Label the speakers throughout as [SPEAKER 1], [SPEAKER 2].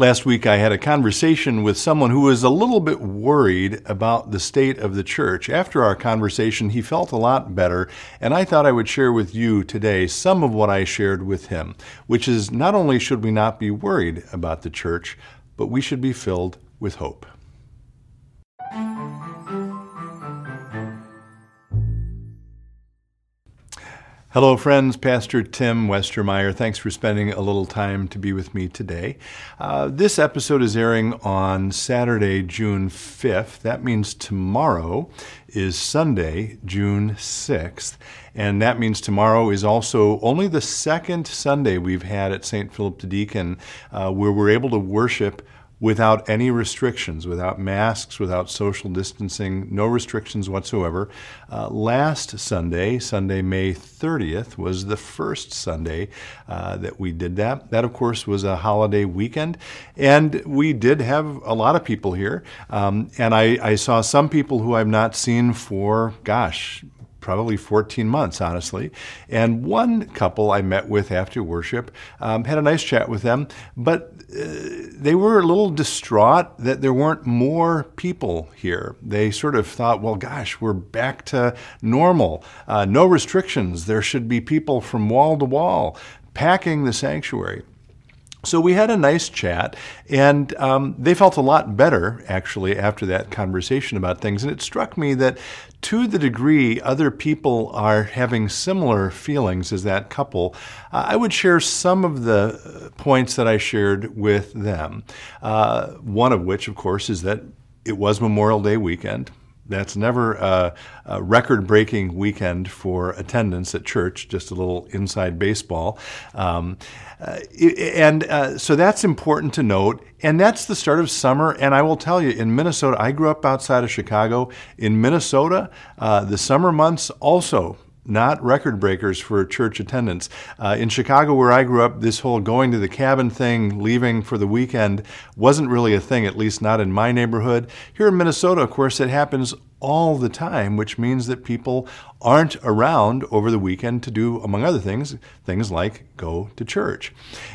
[SPEAKER 1] Last week, I had a conversation with someone who was a little bit worried about the state of the church. After our conversation, he felt a lot better, and I thought I would share with you today some of what I shared with him, which is not only should we not be worried about the church, but we should be filled with hope. Hello, friends. Pastor Tim Westermeyer. Thanks for spending a little time to be with me today. Uh, this episode is airing on Saturday, June 5th. That means tomorrow is Sunday, June 6th. And that means tomorrow is also only the second Sunday we've had at St. Philip the Deacon uh, where we're able to worship without any restrictions, without masks, without social distancing, no restrictions whatsoever. Uh, last Sunday, Sunday, May 30th, was the first Sunday uh, that we did that. That, of course, was a holiday weekend, and we did have a lot of people here. Um, and I, I saw some people who I've not seen for, gosh, probably 14 months, honestly. And one couple I met with after worship um, had a nice chat with them, but uh, they were a little distraught that there weren't more people here. They sort of thought, well, gosh, we're back to normal. Uh, no restrictions. There should be people from wall to wall packing the sanctuary. So we had a nice chat, and um, they felt a lot better actually after that conversation about things. And it struck me that to the degree other people are having similar feelings as that couple, uh, I would share some of the points that I shared with them. Uh, one of which, of course, is that it was Memorial Day weekend. That's never a, a record breaking weekend for attendance at church, just a little inside baseball. Um, uh, and uh, so that's important to note. And that's the start of summer. And I will tell you, in Minnesota, I grew up outside of Chicago. In Minnesota, uh, the summer months also not record breakers for church attendance. Uh, in Chicago, where I grew up, this whole going to the cabin thing, leaving for the weekend, wasn't really a thing, at least not in my neighborhood. Here in Minnesota, of course, it happens all the time, which means that people aren't around over the weekend to do, among other things, things like go to church.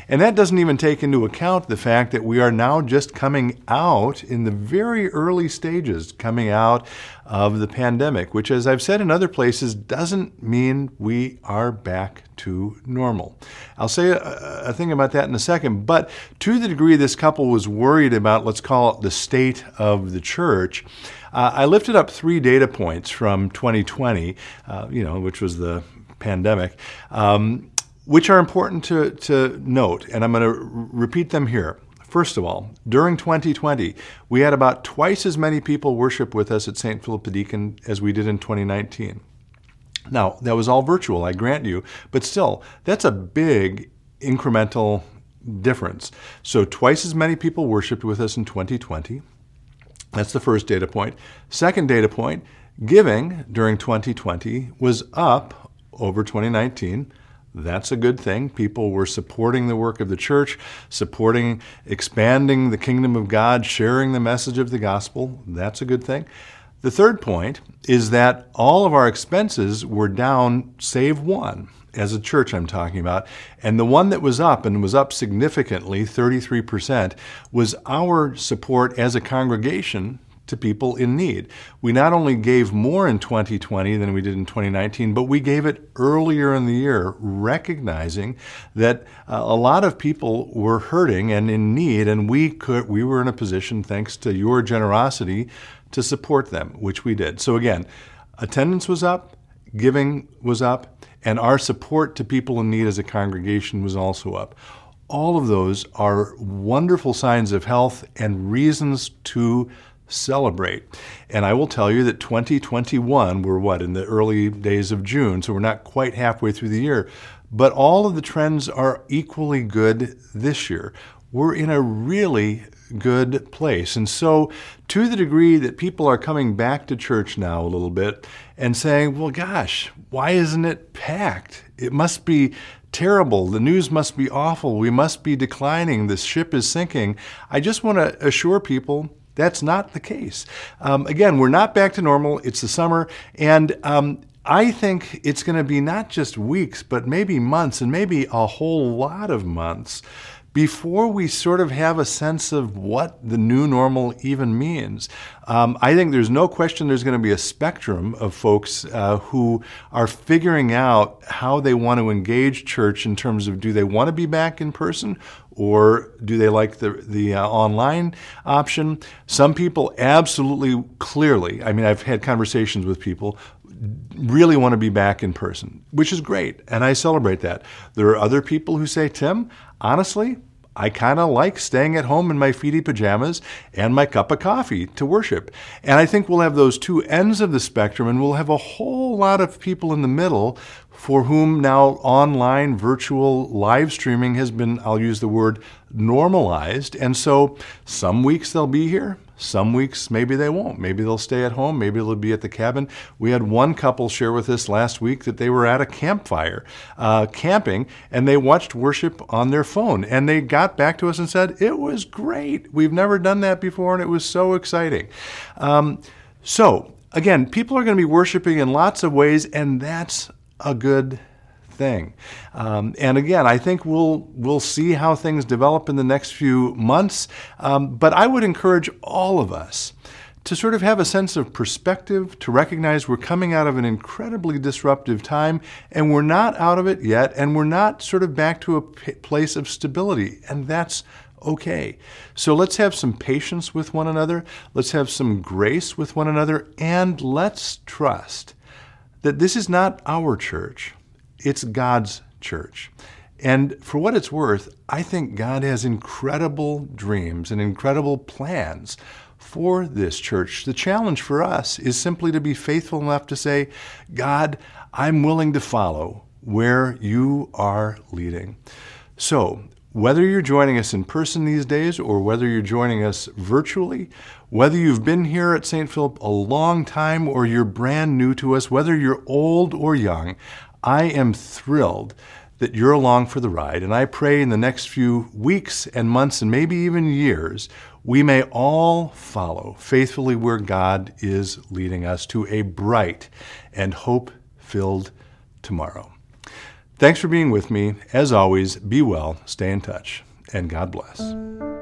[SPEAKER 1] And that doesn't even take into account the fact that we are now just coming out in the very early stages, coming out of the pandemic, which, as I've said in other places, doesn't mean we are back to normal. I'll say a, a thing about that in a second, but to the degree this couple was worried about, let's call it the state of the church, uh, I lifted up three data points from 2020, uh, you know, which was the pandemic, um, which are important to, to note, and I'm going to r- repeat them here. First of all, during 2020, we had about twice as many people worship with us at St. Philip the Deacon as we did in 2019. Now, that was all virtual, I grant you, but still, that's a big incremental difference. So, twice as many people worshiped with us in 2020. That's the first data point. Second data point giving during 2020 was up over 2019. That's a good thing. People were supporting the work of the church, supporting expanding the kingdom of God, sharing the message of the gospel. That's a good thing. The third point is that all of our expenses were down, save one as a church I'm talking about. And the one that was up and was up significantly, 33%, was our support as a congregation to people in need. We not only gave more in 2020 than we did in 2019, but we gave it earlier in the year, recognizing that uh, a lot of people were hurting and in need, and we could we were in a position, thanks to your generosity, to support them, which we did. So again, attendance was up, giving was up, and our support to people in need as a congregation was also up. All of those are wonderful signs of health and reasons to celebrate. And I will tell you that 2021, we're what, in the early days of June, so we're not quite halfway through the year, but all of the trends are equally good this year. We're in a really good place. And so, to the degree that people are coming back to church now a little bit and saying, well, gosh, why isn't it packed? It must be terrible. The news must be awful. We must be declining. The ship is sinking. I just want to assure people that's not the case. Um, again, we're not back to normal. It's the summer. And um, I think it's going to be not just weeks, but maybe months and maybe a whole lot of months before we sort of have a sense of what the new normal even means. Um, I think there's no question there's going to be a spectrum of folks uh, who are figuring out how they want to engage church in terms of do they want to be back in person or do they like the the uh, online option? Some people absolutely clearly. I mean, I've had conversations with people really want to be back in person, which is great, and I celebrate that. There are other people who say, Tim, honestly, I kind of like staying at home in my feety pajamas and my cup of coffee to worship. And I think we'll have those two ends of the spectrum, and we'll have a whole lot of people in the middle for whom now online virtual live streaming has been, I'll use the word, normalized. And so some weeks they'll be here, some weeks maybe they won't. Maybe they'll stay at home, maybe they'll be at the cabin. We had one couple share with us last week that they were at a campfire uh, camping and they watched worship on their phone. And they got back to us and said, It was great. We've never done that before and it was so exciting. Um, so, again, people are going to be worshiping in lots of ways, and that's a good thing. Um, and again, I think we'll we'll see how things develop in the next few months. Um, but I would encourage all of us to sort of have a sense of perspective, to recognize we're coming out of an incredibly disruptive time, and we're not out of it yet, and we're not sort of back to a p- place of stability, and that's okay. So let's have some patience with one another, let's have some grace with one another, and let's trust that this is not our church, it's God's church. And for what it's worth, I think God has incredible dreams and incredible plans for this church. The challenge for us is simply to be faithful enough to say, God, I'm willing to follow where you are leading. So, whether you're joining us in person these days or whether you're joining us virtually, whether you've been here at St. Philip a long time or you're brand new to us, whether you're old or young, I am thrilled that you're along for the ride. And I pray in the next few weeks and months and maybe even years, we may all follow faithfully where God is leading us to a bright and hope filled tomorrow. Thanks for being with me. As always, be well, stay in touch, and God bless.